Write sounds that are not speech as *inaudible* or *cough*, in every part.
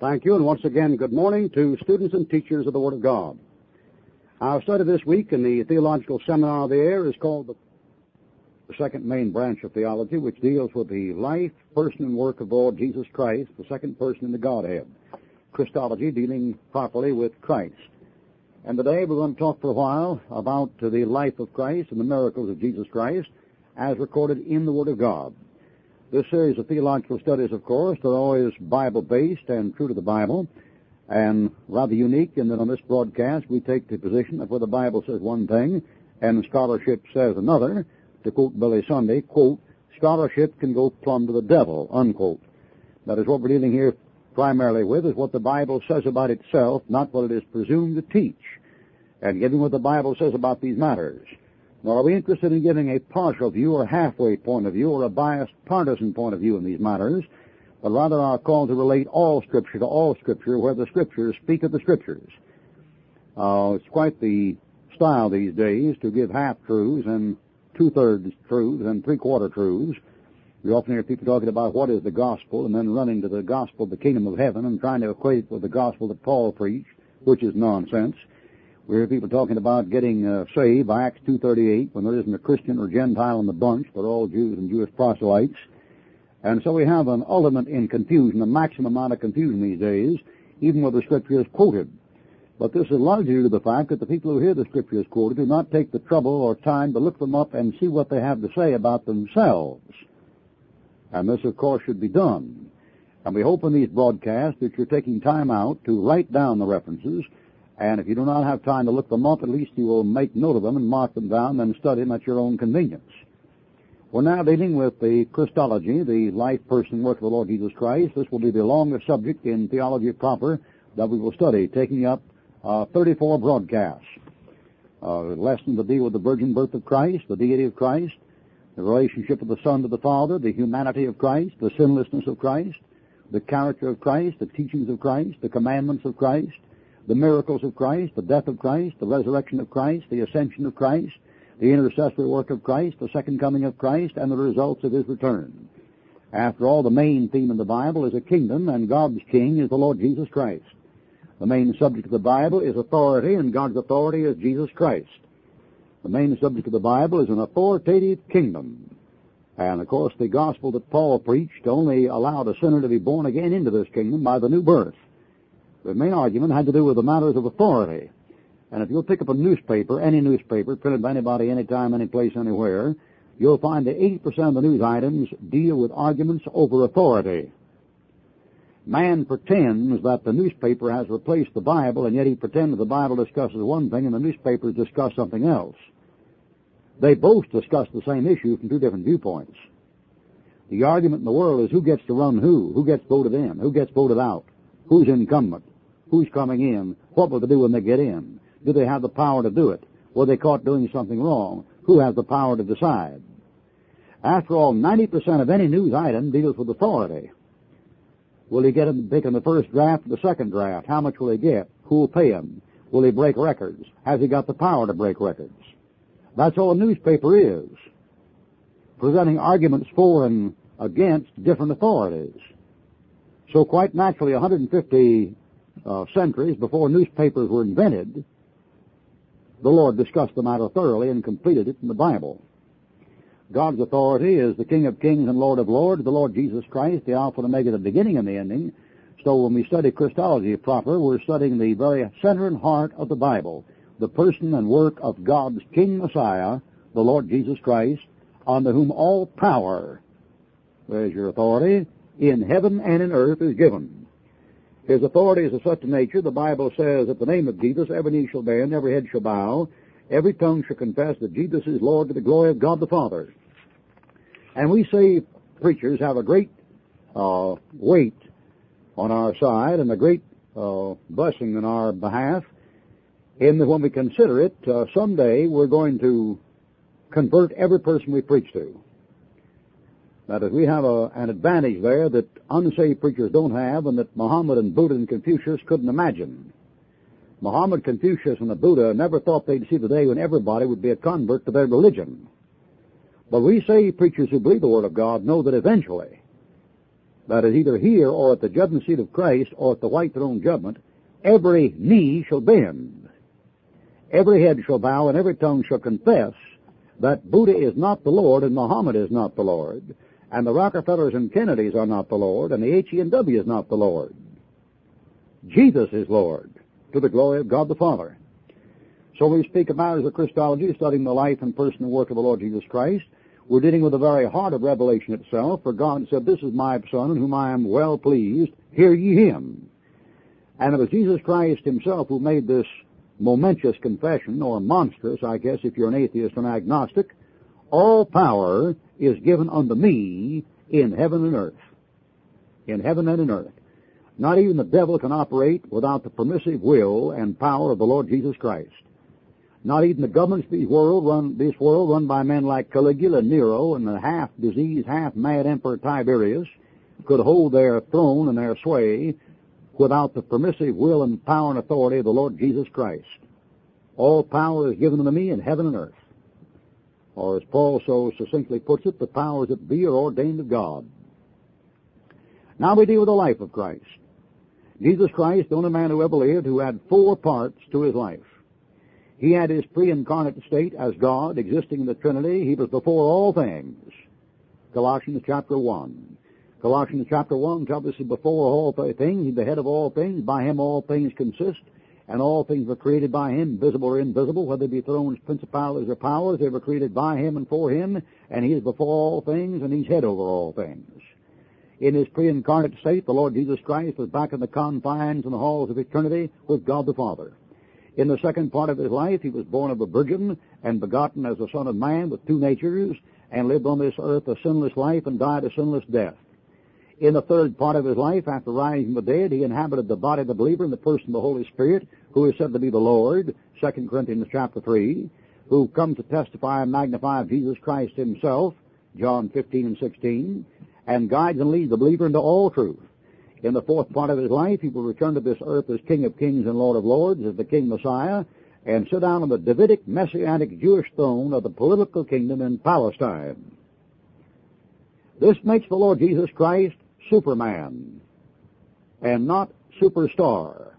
Thank you, and once again, good morning to students and teachers of the Word of God. Our study this week in the Theological Seminar of the Air is called the, the second main branch of theology, which deals with the life, person, and work of Lord Jesus Christ, the second person in the Godhead. Christology dealing properly with Christ. And today we're going to talk for a while about the life of Christ and the miracles of Jesus Christ as recorded in the Word of God. This series of theological studies, of course, are always Bible-based and true to the Bible, and rather unique in that on this broadcast we take the position that where the Bible says one thing and scholarship says another, to quote Billy Sunday, quote, scholarship can go plumb to the devil, unquote. That is what we're dealing here primarily with, is what the Bible says about itself, not what it is presumed to teach and giving what the Bible says about these matters. Nor are we interested in giving a partial view or a halfway point of view or a biased partisan point of view in these matters, but rather are called to relate all Scripture to all Scripture where the Scriptures speak of the Scriptures. Uh, it's quite the style these days to give half-truths and two-thirds truths and three-quarter truths. We often hear people talking about what is the gospel and then running to the gospel of the kingdom of heaven and trying to equate it with the gospel that Paul preached, which is nonsense. We hear people talking about getting uh, saved by Acts 2.38 when there isn't a Christian or Gentile in the bunch, but all Jews and Jewish proselytes. And so we have an ultimate in confusion, a maximum amount of confusion these days, even where the Scripture is quoted. But this is largely due to the fact that the people who hear the Scriptures quoted do not take the trouble or time to look them up and see what they have to say about themselves. And this, of course, should be done. And we hope in these broadcasts that you're taking time out to write down the references and if you do not have time to look them up, at least you will make note of them and mark them down and study them at your own convenience. We're now dealing with the Christology, the life, person, work of the Lord Jesus Christ. This will be the longest subject in theology proper that we will study, taking up uh, 34 broadcasts. Uh, lessons to deal with the virgin birth of Christ, the deity of Christ, the relationship of the Son to the Father, the humanity of Christ, the sinlessness of Christ, the character of Christ, the teachings of Christ, the commandments of Christ, the miracles of Christ, the death of Christ, the resurrection of Christ, the ascension of Christ, the intercessory work of Christ, the second coming of Christ, and the results of his return. After all, the main theme in the Bible is a kingdom, and God's king is the Lord Jesus Christ. The main subject of the Bible is authority, and God's authority is Jesus Christ. The main subject of the Bible is an authoritative kingdom. And of course, the gospel that Paul preached only allowed a sinner to be born again into this kingdom by the new birth. The main argument had to do with the matters of authority. And if you'll pick up a newspaper, any newspaper, printed by anybody, anytime, any place, anywhere, you'll find that 80% of the news items deal with arguments over authority. Man pretends that the newspaper has replaced the Bible, and yet he pretends the Bible discusses one thing and the newspapers discuss something else. They both discuss the same issue from two different viewpoints. The argument in the world is who gets to run who, who gets voted in, who gets voted out, who's incumbent. Who's coming in? What will they do when they get in? Do they have the power to do it? Were they caught doing something wrong? Who has the power to decide? After all, 90% of any news item deals with authority. Will he get him pick in the first draft or the second draft? How much will he get? Who will pay him? Will he break records? Has he got the power to break records? That's all a newspaper is. Presenting arguments for and against different authorities. So quite naturally, 150 uh, centuries before newspapers were invented, the Lord discussed the matter thoroughly and completed it in the Bible. God's authority is the King of kings and Lord of lords, the Lord Jesus Christ, the Alpha and Omega, the beginning and the ending. So when we study Christology proper, we're studying the very center and heart of the Bible, the person and work of God's King Messiah, the Lord Jesus Christ, unto whom all power, there's your authority, in heaven and in earth is given. His authority is of such a nature, the Bible says, at the name of Jesus, every knee shall bend, every head shall bow, every tongue shall confess that Jesus is Lord to the glory of God the Father. And we say preachers have a great uh, weight on our side and a great uh, blessing in our behalf in that when we consider it, uh, someday we're going to convert every person we preach to. That we have a, an advantage there that unsaved preachers don't have and that Muhammad and Buddha and Confucius couldn't imagine. Muhammad, Confucius, and the Buddha never thought they'd see the day when everybody would be a convert to their religion. But we saved preachers who believe the Word of God know that eventually that is either here or at the judgment seat of Christ or at the white throne judgment, every knee shall bend, every head shall bow, and every tongue shall confess that Buddha is not the Lord and Muhammad is not the Lord, and the Rockefellers and Kennedys are not the Lord, and the H.E.N.W. is not the Lord. Jesus is Lord, to the glory of God the Father. So we speak about as a Christology, studying the life and person and work of the Lord Jesus Christ. We're dealing with the very heart of revelation itself, for God said, This is my Son in whom I am well pleased, hear ye him. And it was Jesus Christ himself who made this momentous confession, or monstrous, I guess, if you're an atheist or an agnostic. All power is given unto me in heaven and earth. In heaven and in earth. Not even the devil can operate without the permissive will and power of the Lord Jesus Christ. Not even the governments of this world run this world run by men like Caligula, Nero, and the half diseased, half mad Emperor Tiberius could hold their throne and their sway without the permissive will and power and authority of the Lord Jesus Christ. All power is given unto me in heaven and earth. Or as Paul so succinctly puts it, the powers that be are ordained of God. Now we deal with the life of Christ. Jesus Christ, the only man who ever lived, who had four parts to his life. He had his pre-incarnate state as God, existing in the Trinity. He was before all things. Colossians chapter 1. Colossians chapter 1 tells us before all things, he's the head of all things, by him all things consist, and all things were created by him, visible or invisible, whether they be thrones, principalities, or powers, they were created by him and for him, and he is before all things, and he's head over all things. In his pre-incarnate state, the Lord Jesus Christ was back in the confines and the halls of eternity with God the Father. In the second part of his life, he was born of a virgin and begotten as the son of man with two natures, and lived on this earth a sinless life and died a sinless death. In the third part of his life, after rising from the dead, he inhabited the body of the believer in the person of the Holy Spirit, who is said to be the Lord, 2 Corinthians chapter 3, who comes to testify and magnify Jesus Christ himself, John 15 and 16, and guides and leads the believer into all truth. In the fourth part of his life, he will return to this earth as King of Kings and Lord of Lords, as the King Messiah, and sit down on the Davidic Messianic Jewish throne of the political kingdom in Palestine. This makes the Lord Jesus Christ Superman, and not superstar,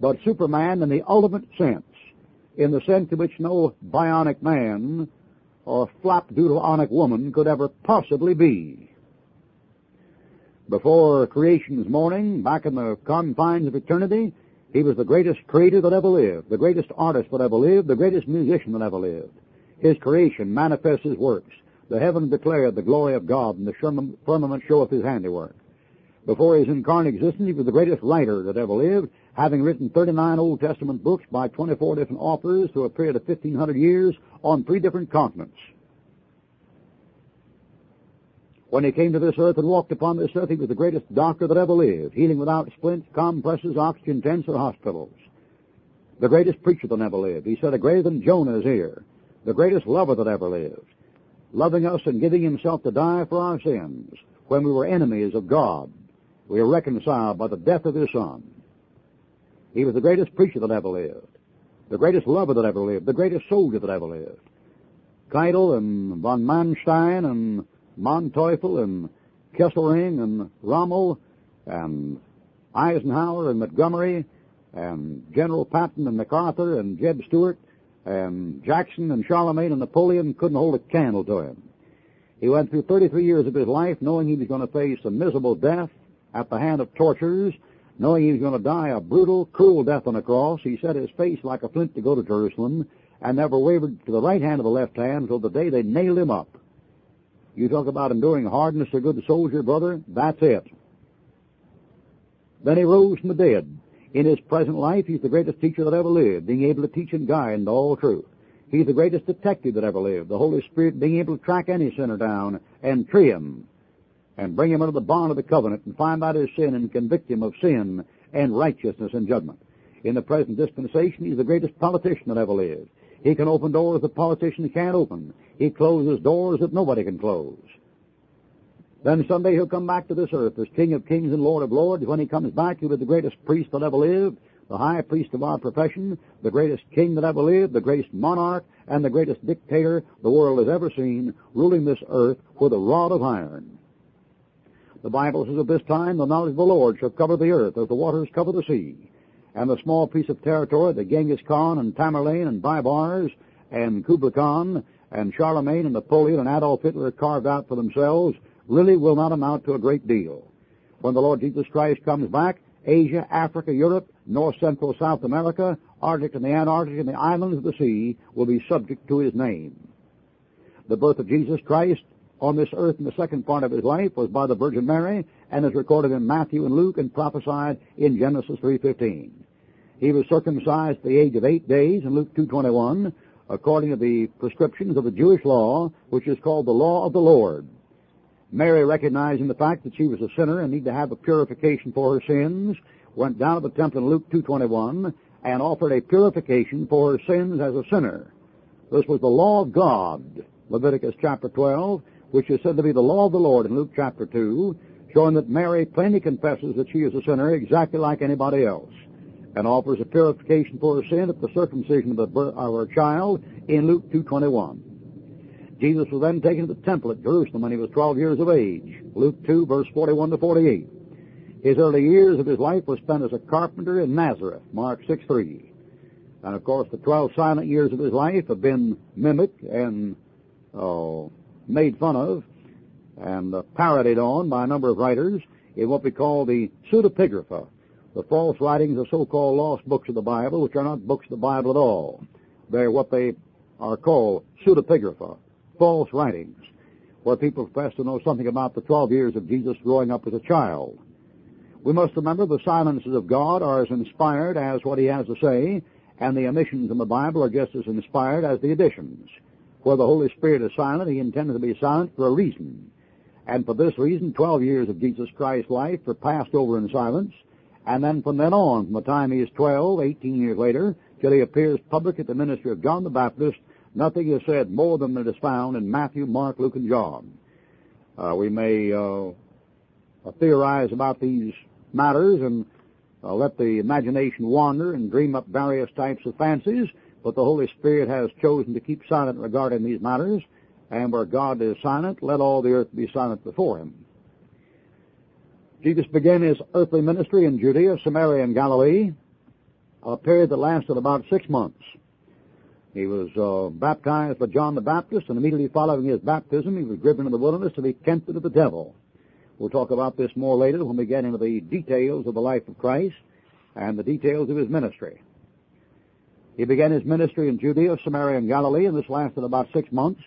but Superman in the ultimate sense, in the sense in which no bionic man or flapdoodleonic woman could ever possibly be. Before creation's morning, back in the confines of eternity, he was the greatest creator that ever lived, the greatest artist that ever lived, the greatest musician that ever lived. His creation manifests his works. The heaven declared the glory of God, and the firmament showeth his handiwork. Before his incarnate existence, he was the greatest writer that ever lived, having written 39 Old Testament books by 24 different authors through a period of 1500 years on three different continents. When he came to this earth and walked upon this earth, he was the greatest doctor that ever lived, healing without splints, compresses, oxygen tents, or hospitals. The greatest preacher that ever lived. He said, a greater than Jonah is here. The greatest lover that ever lived. Loving us and giving himself to die for our sins when we were enemies of God. We are reconciled by the death of his son. He was the greatest preacher that ever lived. The greatest lover that ever lived. The greatest soldier that ever lived. Keitel and von Manstein and Manteuffel and Kesselring and Rommel and Eisenhower and Montgomery and General Patton and MacArthur and Jeb Stuart and Jackson and Charlemagne and Napoleon couldn't hold a candle to him. He went through 33 years of his life knowing he was going to face a miserable death at the hand of torturers, knowing he was going to die a brutal, cruel death on a cross. He set his face like a flint to go to Jerusalem and never wavered to the right hand or the left hand until the day they nailed him up. You talk about enduring hardness a good soldier, brother, that's it. Then he rose from the dead. In his present life, he's the greatest teacher that ever lived, being able to teach and guide into all truth. He's the greatest detective that ever lived, the Holy Spirit being able to track any sinner down and tree him and bring him under the bond of the covenant and find out his sin and convict him of sin and righteousness and judgment. In the present dispensation, he's the greatest politician that ever lived. He can open doors that politicians can't open. He closes doors that nobody can close. Then someday he'll come back to this earth as King of Kings and Lord of Lords. When he comes back, he'll be the greatest priest that ever lived, the high priest of our profession, the greatest king that ever lived, the greatest monarch, and the greatest dictator the world has ever seen, ruling this earth with a rod of iron. The Bible says, At this time the knowledge of the Lord shall cover the earth as the waters cover the sea. And the small piece of territory that Genghis Khan and Tamerlane and Baibars and Kublai Khan and Charlemagne and Napoleon and Adolf Hitler carved out for themselves really will not amount to a great deal. When the Lord Jesus Christ comes back, Asia, Africa, Europe, North Central South America, Arctic and the Antarctic and the islands of the sea will be subject to his name. The birth of Jesus Christ on this earth in the second part of his life was by the Virgin Mary and is recorded in Matthew and Luke and prophesied in Genesis 3.15. He was circumcised at the age of eight days in Luke 2.21 according to the prescriptions of the Jewish law, which is called the law of the Lord. Mary, recognizing the fact that she was a sinner and needed to have a purification for her sins, went down to the temple in Luke 2.21 and offered a purification for her sins as a sinner. This was the law of God, Leviticus chapter 12, which is said to be the law of the Lord in Luke chapter 2, showing that Mary plainly confesses that she is a sinner exactly like anybody else and offers a purification for her sin at the circumcision of, the of her child in Luke 2.21. Jesus was then taken to the temple at Jerusalem when he was 12 years of age. Luke 2, verse 41 to 48. His early years of his life were spent as a carpenter in Nazareth, Mark 6.3. And of course, the 12 silent years of his life have been mimicked and uh, made fun of and uh, parodied on by a number of writers in what we call the pseudepigrapha, the false writings of so-called lost books of the Bible, which are not books of the Bible at all. They're what they are called pseudepigrapha, false writings, where people profess to know something about the 12 years of Jesus growing up as a child. We must remember the silences of God are as inspired as what he has to say, and the omissions in the Bible are just as inspired as the additions. Where the Holy Spirit is silent, he intended to be silent for a reason. And for this reason, 12 years of Jesus Christ's life were passed over in silence, and then from then on, from the time he is 12, 18 years later, till he appears public at the ministry of John the Baptist, nothing is said more than it is found in Matthew, Mark, Luke, and John. Uh, we may uh, theorize about these matters and uh, let the imagination wander and dream up various types of fancies, but the Holy Spirit has chosen to keep silent regarding these matters, and where God is silent, let all the earth be silent before him. Jesus began his earthly ministry in Judea, Samaria, and Galilee, a period that lasted about six months. He was uh, baptized by John the Baptist, and immediately following his baptism, he was driven into the wilderness to be tempted of the devil. We'll talk about this more later when we get into the details of the life of Christ and the details of his ministry. He began his ministry in Judea, Samaria, and Galilee, and this lasted about six months.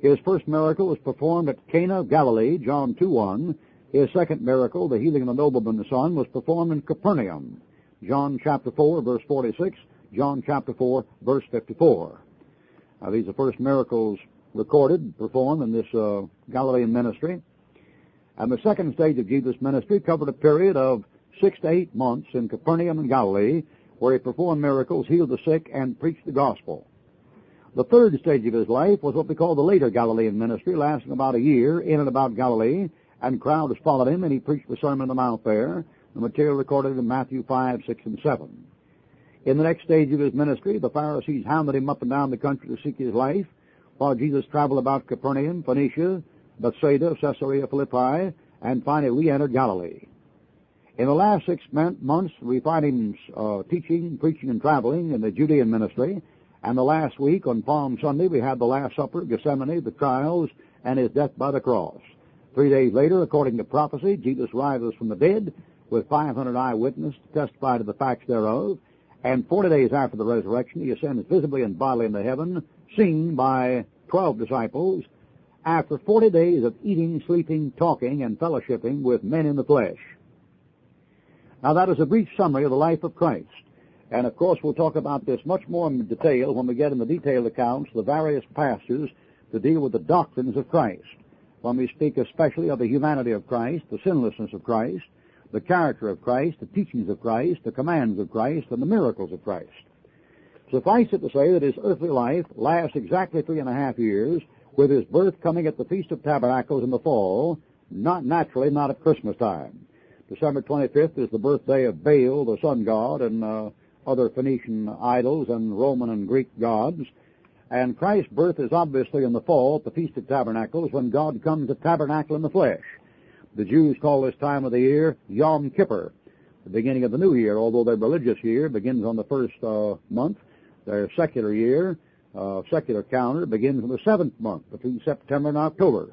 His first miracle was performed at Cana of Galilee, John 2.1, his second miracle, the healing of the nobleman's son, was performed in Capernaum. John chapter 4, verse 46, John chapter 4, verse 54. Now, these are the first miracles recorded, performed in this uh, Galilean ministry. And the second stage of Jesus' ministry covered a period of six to eight months in Capernaum and Galilee, where he performed miracles, healed the sick, and preached the gospel. The third stage of his life was what we call the later Galilean ministry, lasting about a year in and about Galilee, and crowds followed him, and he preached the Sermon on the Mount there, the material recorded in Matthew 5, 6, and 7. In the next stage of his ministry, the Pharisees hounded him up and down the country to seek his life, while Jesus traveled about Capernaum, Phoenicia, Bethsaida, Caesarea Philippi, and finally re-entered Galilee. In the last six months, we find him uh, teaching, preaching, and traveling in the Judean ministry. And the last week, on Palm Sunday, we had the Last Supper, Gethsemane, the trials, and his death by the cross. Three days later, according to prophecy, Jesus rises from the dead with 500 eyewitnesses to testify to the facts thereof. And 40 days after the resurrection, he ascends visibly and bodily into heaven, seen by 12 disciples, after 40 days of eating, sleeping, talking, and fellowshipping with men in the flesh. Now that is a brief summary of the life of Christ. And of course we'll talk about this much more in detail when we get in the detailed accounts, the various passages to deal with the doctrines of Christ when we speak especially of the humanity of Christ, the sinlessness of Christ, the character of Christ, the teachings of Christ, the commands of Christ, and the miracles of Christ. Suffice it to say that his earthly life lasts exactly three and a half years, with his birth coming at the Feast of Tabernacles in the fall, not naturally, not at Christmas time. December 25th is the birthday of Baal, the sun god, and uh, other Phoenician idols and Roman and Greek gods. And Christ's birth is obviously in the fall at the Feast of Tabernacles when God comes to tabernacle in the flesh. The Jews call this time of the year Yom Kippur, the beginning of the new year, although their religious year begins on the first uh, month. Their secular year, uh, secular calendar, begins on the seventh month, between September and October.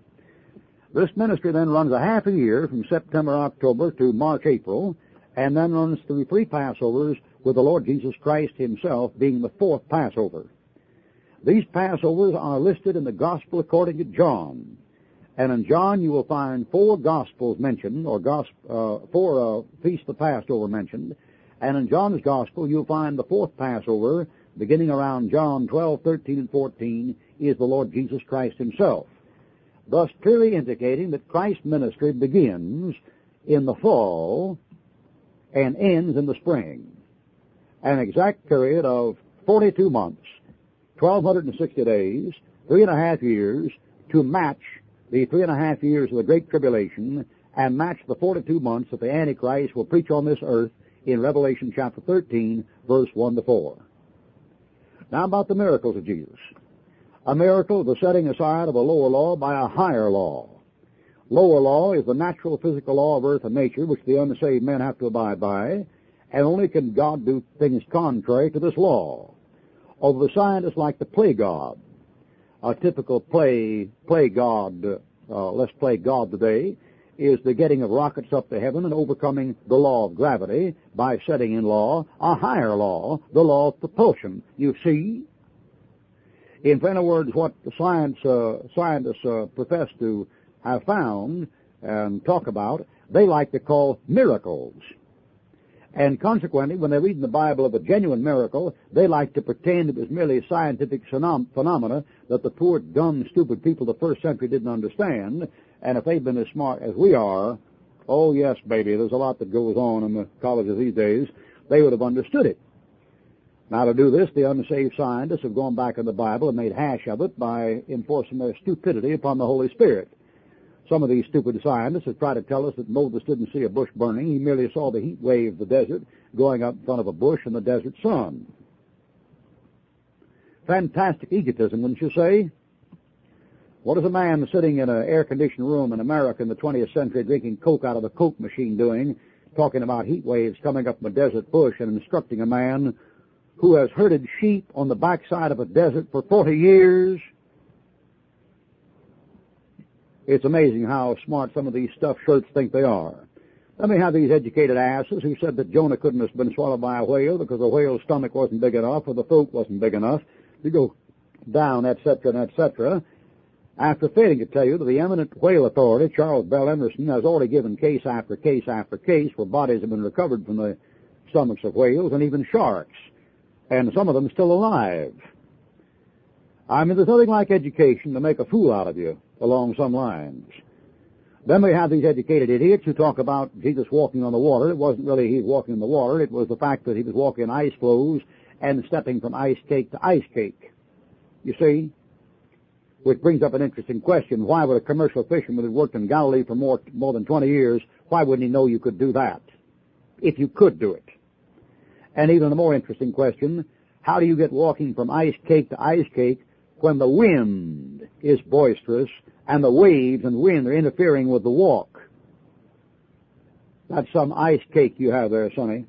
This ministry then runs a half a year from September, October to March, April, and then runs through three Passovers with the Lord Jesus Christ himself being the fourth Passover. These Passovers are listed in the Gospel according to John. And in John you will find four Gospels mentioned, or gospel, uh, four uh, Feasts of Passover mentioned. And in John's Gospel you'll find the fourth Passover, beginning around John 12, 13, and 14, is the Lord Jesus Christ himself. Thus clearly indicating that Christ's ministry begins in the fall and ends in the spring. An exact period of 42 months 1,260 days, three and a half years, to match the three and a half years of the Great Tribulation and match the 42 months that the Antichrist will preach on this earth in Revelation chapter 13, verse 1 to 4. Now about the miracles of Jesus. A miracle the setting aside of a lower law by a higher law. Lower law is the natural physical law of earth and nature which the unsaved men have to abide by, and only can God do things contrary to this law Although the scientists like to play God. A typical play, play God, uh, let's play God today, is the getting of rockets up to heaven and overcoming the law of gravity by setting in law a higher law, the law of propulsion. You see? In other words, what the science, uh, scientists uh, profess to have found and talk about, they like to call miracles. And consequently, when they read in the Bible of a genuine miracle, they like to pretend it was merely scientific phenomena that the poor, dumb, stupid people of the first century didn't understand. And if they'd been as smart as we are, oh yes, baby, there's a lot that goes on in the colleges these days, they would have understood it. Now to do this, the unsaved scientists have gone back in the Bible and made hash of it by enforcing their stupidity upon the Holy Spirit. Some of these stupid scientists have tried to tell us that Moses didn't see a bush burning. He merely saw the heat wave of the desert going up in front of a bush in the desert sun. Fantastic egotism, wouldn't you say? What is a man sitting in an air-conditioned room in America in the 20th century drinking Coke out of a Coke machine doing, talking about heat waves coming up from a desert bush and instructing a man who has herded sheep on the backside of a desert for 40 years it's amazing how smart some of these stuffed shirts think they are. Let me have these educated asses who said that Jonah couldn't have been swallowed by a whale because the whale's stomach wasn't big enough or the throat wasn't big enough to go down, etc., etc., after failing to tell you that the eminent whale authority, Charles Bell Emerson, has already given case after case after case where bodies have been recovered from the stomachs of whales and even sharks, and some of them still alive. I mean, there's nothing like education to make a fool out of you along some lines. Then we have these educated idiots who talk about Jesus walking on the water. It wasn't really he walking on the water. It was the fact that he was walking in ice floes and stepping from ice cake to ice cake. You see? Which brings up an interesting question. Why would a commercial fisherman who worked in Galilee for more, more than 20 years, why wouldn't he know you could do that? If you could do it. And even a more interesting question, how do you get walking from ice cake to ice cake when the wind is boisterous and the waves and wind are interfering with the walk. That's some ice cake you have there, Sonny.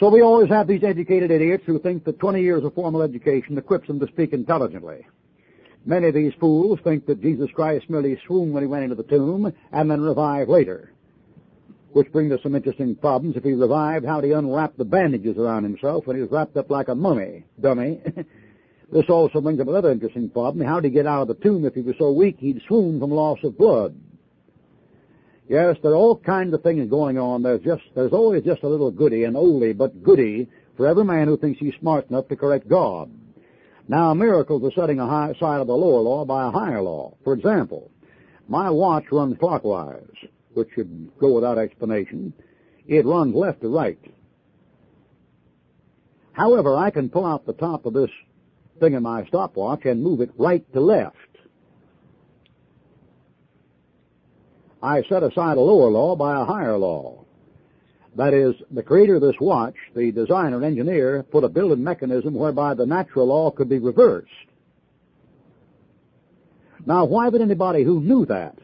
So we always have these educated idiots who think that 20 years of formal education equips them to speak intelligently. Many of these fools think that Jesus Christ merely swooned when he went into the tomb and then revived later. Which brings us some interesting problems. If he revived, how did he unwrap the bandages around himself when he was wrapped up like a mummy, dummy? *laughs* This also brings up another interesting problem. How did he get out of the tomb if he was so weak he'd swoon from loss of blood? Yes, there are all kinds of things going on. There's just, there's always just a little goody, an oldie, but goody for every man who thinks he's smart enough to correct God. Now, miracles are setting a high side of the lower law by a higher law. For example, my watch runs clockwise, which should go without explanation. It runs left to right. However, I can pull out the top of this thing in my stopwatch and move it right to left. I set aside a lower law by a higher law. That is, the creator of this watch, the designer and engineer, put a built-in mechanism whereby the natural law could be reversed. Now, why would anybody who knew that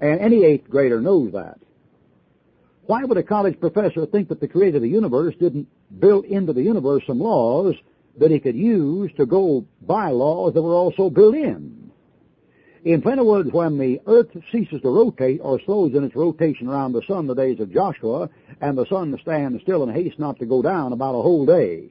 And any eighth grader knows that. Why would a college professor think that the creator of the universe didn't build into the universe some laws that he could use to go by laws that were also built in? In plain words, when the earth ceases to rotate or slows in its rotation around the sun the days of Joshua, and the sun stands still in haste not to go down about a whole day,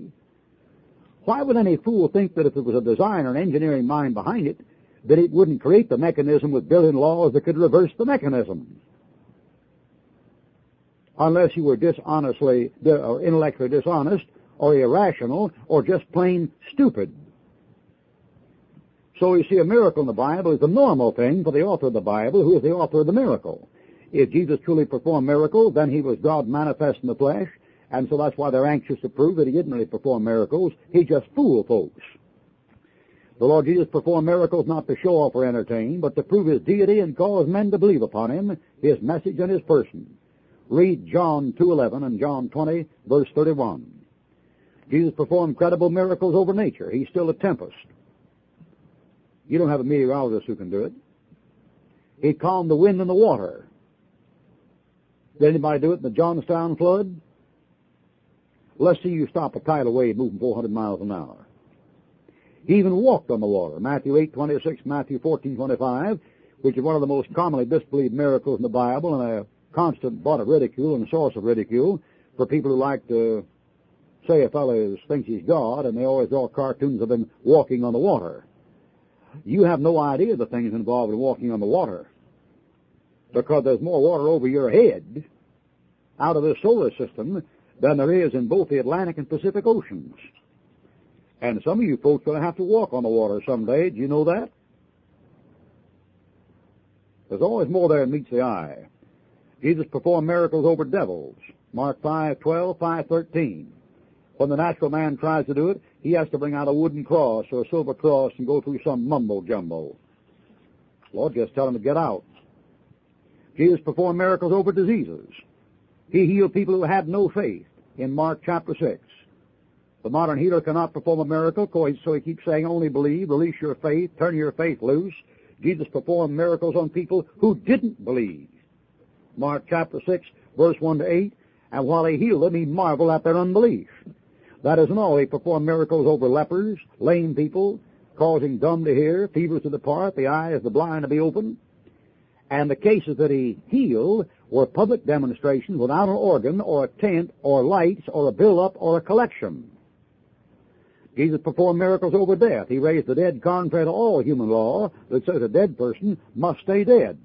why would any fool think that if there was a design or an engineering mind behind it, that it wouldn't create the mechanism with built-in laws that could reverse the mechanism? Unless you were dishonestly, or uh, intellectually dishonest, or irrational, or just plain stupid. So you see, a miracle in the Bible is the normal thing for the author of the Bible, who is the author of the miracle. If Jesus truly performed miracles, then he was God manifest in the flesh, and so that's why they're anxious to prove that he didn't really perform miracles. He just fooled folks. The Lord Jesus performed miracles not to show off or entertain, but to prove his deity and cause men to believe upon him, his message and his person. Read John 2.11 and John 20, verse 31. Jesus performed credible miracles over nature. He's still a tempest. You don't have a meteorologist who can do it. He calmed the wind and the water. Did anybody do it in the Johnstown flood? Let's see you stop a tidal wave moving 400 miles an hour. He even walked on the water. Matthew 8, 26, Matthew 14, 25, which is one of the most commonly disbelieved miracles in the Bible and a constant butt of ridicule and source of ridicule for people who like to say a fellow thinks he's God and they always draw cartoons of him walking on the water. You have no idea the things involved in walking on the water because there's more water over your head out of the solar system than there is in both the Atlantic and Pacific Oceans. And some of you folks are going to have to walk on the water someday. Do you know that? There's always more there than meets the eye. Jesus performed miracles over devils. Mark 5, 12, 5, 13. When the natural man tries to do it, he has to bring out a wooden cross or a silver cross and go through some mumbo jumbo. Lord, just tell him to get out. Jesus performed miracles over diseases. He healed people who had no faith in Mark chapter 6. The modern healer cannot perform a miracle, so he keeps saying, only believe, release your faith, turn your faith loose. Jesus performed miracles on people who didn't believe. Mark chapter 6, verse 1 to 8. And while he healed them, he marveled at their unbelief. That isn't all. He performed miracles over lepers, lame people, causing dumb to hear, fevers to depart, the eyes of the blind to be opened. And the cases that he healed were public demonstrations without an organ or a tent or lights or a build-up or a collection. Jesus performed miracles over death. He raised the dead contrary to all human law that says a dead person must stay dead.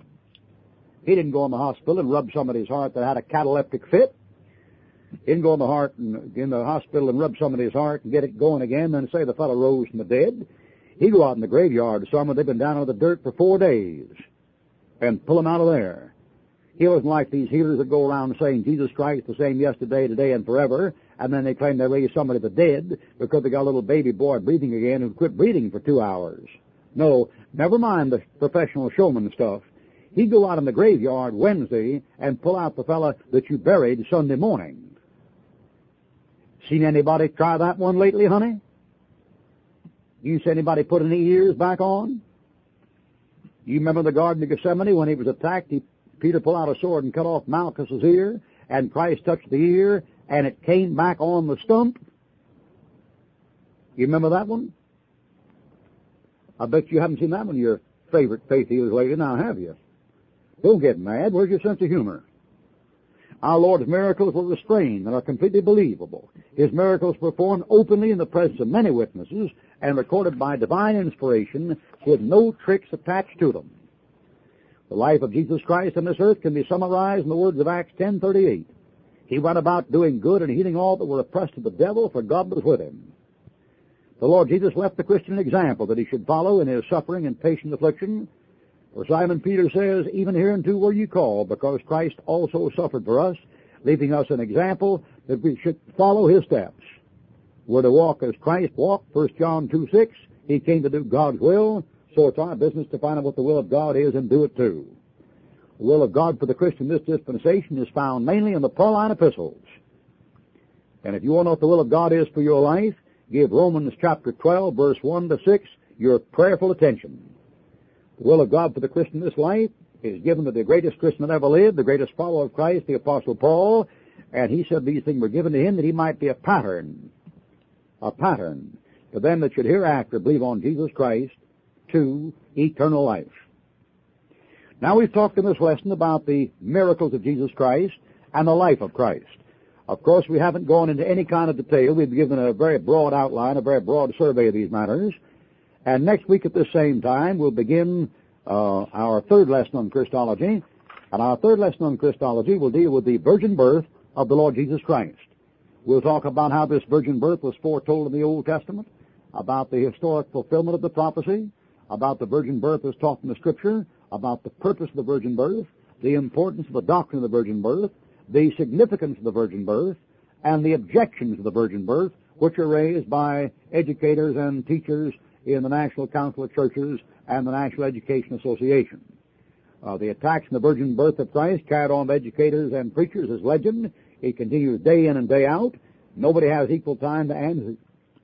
He didn't go in the hospital and rub somebody's heart that had a cataleptic fit. He didn't go in the heart and in the hospital and rub somebody's heart and get it going again, and say the fellow rose from the dead. He'd go out in the graveyard somewhere they've been down on the dirt for four days and pull them out of there. He wasn't like these healers that go around saying Jesus Christ the same yesterday, today, and forever, and then they claim they raised somebody the dead because they got a little baby boy breathing again who quit breathing for two hours. No, never mind the professional showman stuff. He'd go out in the graveyard Wednesday and pull out the fella that you buried Sunday morning. Seen anybody try that one lately, honey? You see anybody put any ears back on? You remember the Garden of Gethsemane when he was attacked? He, Peter pulled out a sword and cut off Malchus's ear, and Christ touched the ear, and it came back on the stump. You remember that one? I bet you haven't seen that one your favorite faith healers lately, now have you? Don't get mad. Where's your sense of humor? Our Lord's miracles were restrained and are completely believable. His miracles performed openly in the presence of many witnesses and recorded by divine inspiration with no tricks attached to them. The life of Jesus Christ on this earth can be summarized in the words of Acts 10:38. He went about doing good and healing all that were oppressed of the devil, for God was with him. The Lord Jesus left the Christian an example that he should follow in his suffering and patient affliction, for Simon Peter says, even hereunto were you called, because Christ also suffered for us, leaving us an example that we should follow his steps. We're to walk as Christ walked, 1 John 2:6. He came to do God's will, so it's our business to find out what the will of God is and do it too. The will of God for the Christian this dispensation is found mainly in the Pauline epistles. And if you want to know what the will of God is for your life, give Romans chapter 12, verse 1 to 6 your prayerful attention. The will of God for the Christian this life is given to the greatest Christian that ever lived, the greatest follower of Christ, the Apostle Paul, and he said these things were given to him that he might be a pattern, a pattern to them that should hereafter believe on Jesus Christ to eternal life. Now we've talked in this lesson about the miracles of Jesus Christ and the life of Christ. Of course, we haven't gone into any kind of detail. We've given a very broad outline, a very broad survey of these matters. And next week at the same time, we'll begin uh, our third lesson on Christology. And our third lesson on Christology will deal with the virgin birth of the Lord Jesus Christ. We'll talk about how this virgin birth was foretold in the Old Testament, about the historic fulfillment of the prophecy, about the virgin birth as taught in the Scripture, about the purpose of the virgin birth, the importance of the doctrine of the virgin birth, the significance of the virgin birth and the objections of the virgin birth, which are raised by educators and teachers in the National Council of Churches and the National Education Association. Uh, the attacks on the virgin birth of Christ carried on by educators and preachers is legend. It continues day in and day out. Nobody has equal time to answer,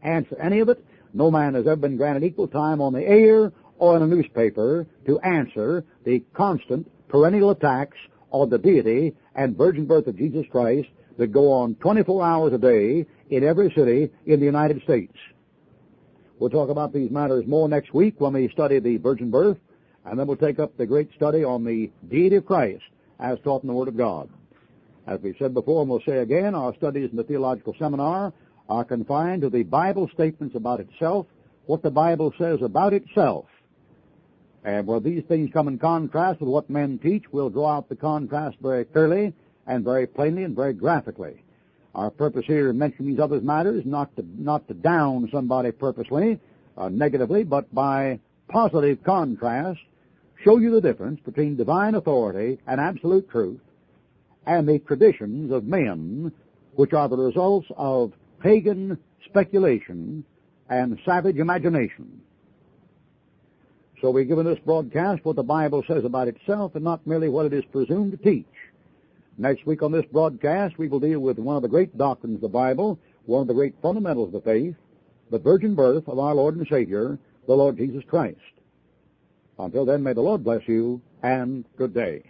answer any of it. No man has ever been granted equal time on the air or in a newspaper to answer the constant perennial attacks on the deity and virgin birth of Jesus Christ that go on 24 hours a day in every city in the United States. We'll talk about these matters more next week when we study the virgin birth, and then we'll take up the great study on the deity of Christ as taught in the Word of God. As we've said before, and we'll say again, our studies in the theological seminar are confined to the Bible statements about itself, what the Bible says about itself, and where these things come in contrast with what men teach, we'll draw out the contrast very clearly and very plainly and very graphically. Our purpose here in mentioning these other matters not to not to down somebody purposely, uh, negatively, but by positive contrast, show you the difference between divine authority and absolute truth and the traditions of men, which are the results of pagan speculation and savage imagination. So we give in this broadcast what the Bible says about itself and not merely what it is presumed to teach. Next week on this broadcast, we will deal with one of the great doctrines of the Bible, one of the great fundamentals of the faith, the virgin birth of our Lord and Savior, the Lord Jesus Christ. Until then, may the Lord bless you, and good day.